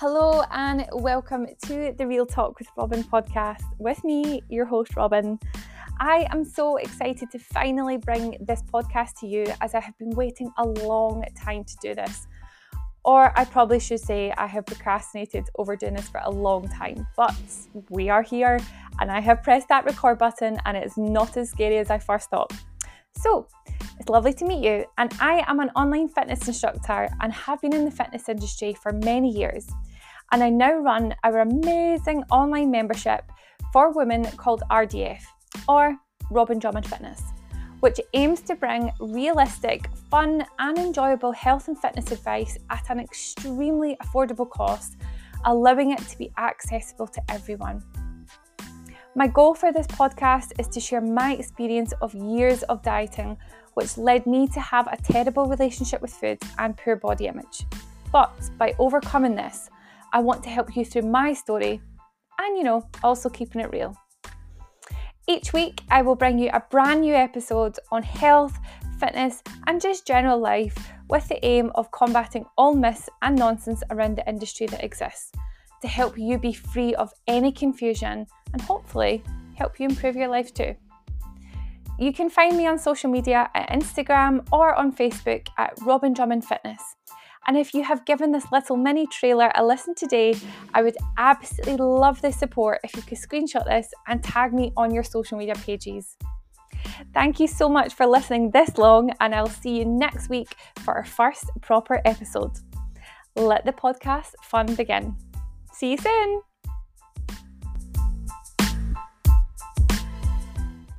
Hello and welcome to the Real Talk with Robyn podcast with me, your host, Robyn. I am so excited to finally bring this podcast to you as I have been waiting a long time to do this. Or I probably should say I have procrastinated over doing this for a long time, but we are here and I have pressed that record button and it's not as scary as I first thought. So, it's lovely to meet you, and I am an online fitness instructor and have been in the fitness industry for many years and I now run our amazing online membership for women called RDF or Robyn Drummond Fitness, which aims to bring realistic, fun, and enjoyable health and fitness advice at an extremely affordable cost, allowing it to be accessible to everyone. My goal for this podcast is to share my experience of years of dieting, which led me to have a terrible relationship with food and poor body image. But by overcoming this, I want to help you through my story and, you know, also keeping it real. Each week, I will bring you a brand new episode on health, fitness, and just general life with the aim of combating all myths and nonsense around the industry that exists to help you be free of any confusion and hopefully help you improve your life too. You can find me on social media at Instagram or on Facebook at Robyn Drummond Fitness. And if you have given this little mini trailer a listen today, I would absolutely love the support if you could screenshot this and tag me on your social media pages. Thank you so much for listening this long, and I'll see you next week for our first proper episode. Let the podcast fun begin. See you soon.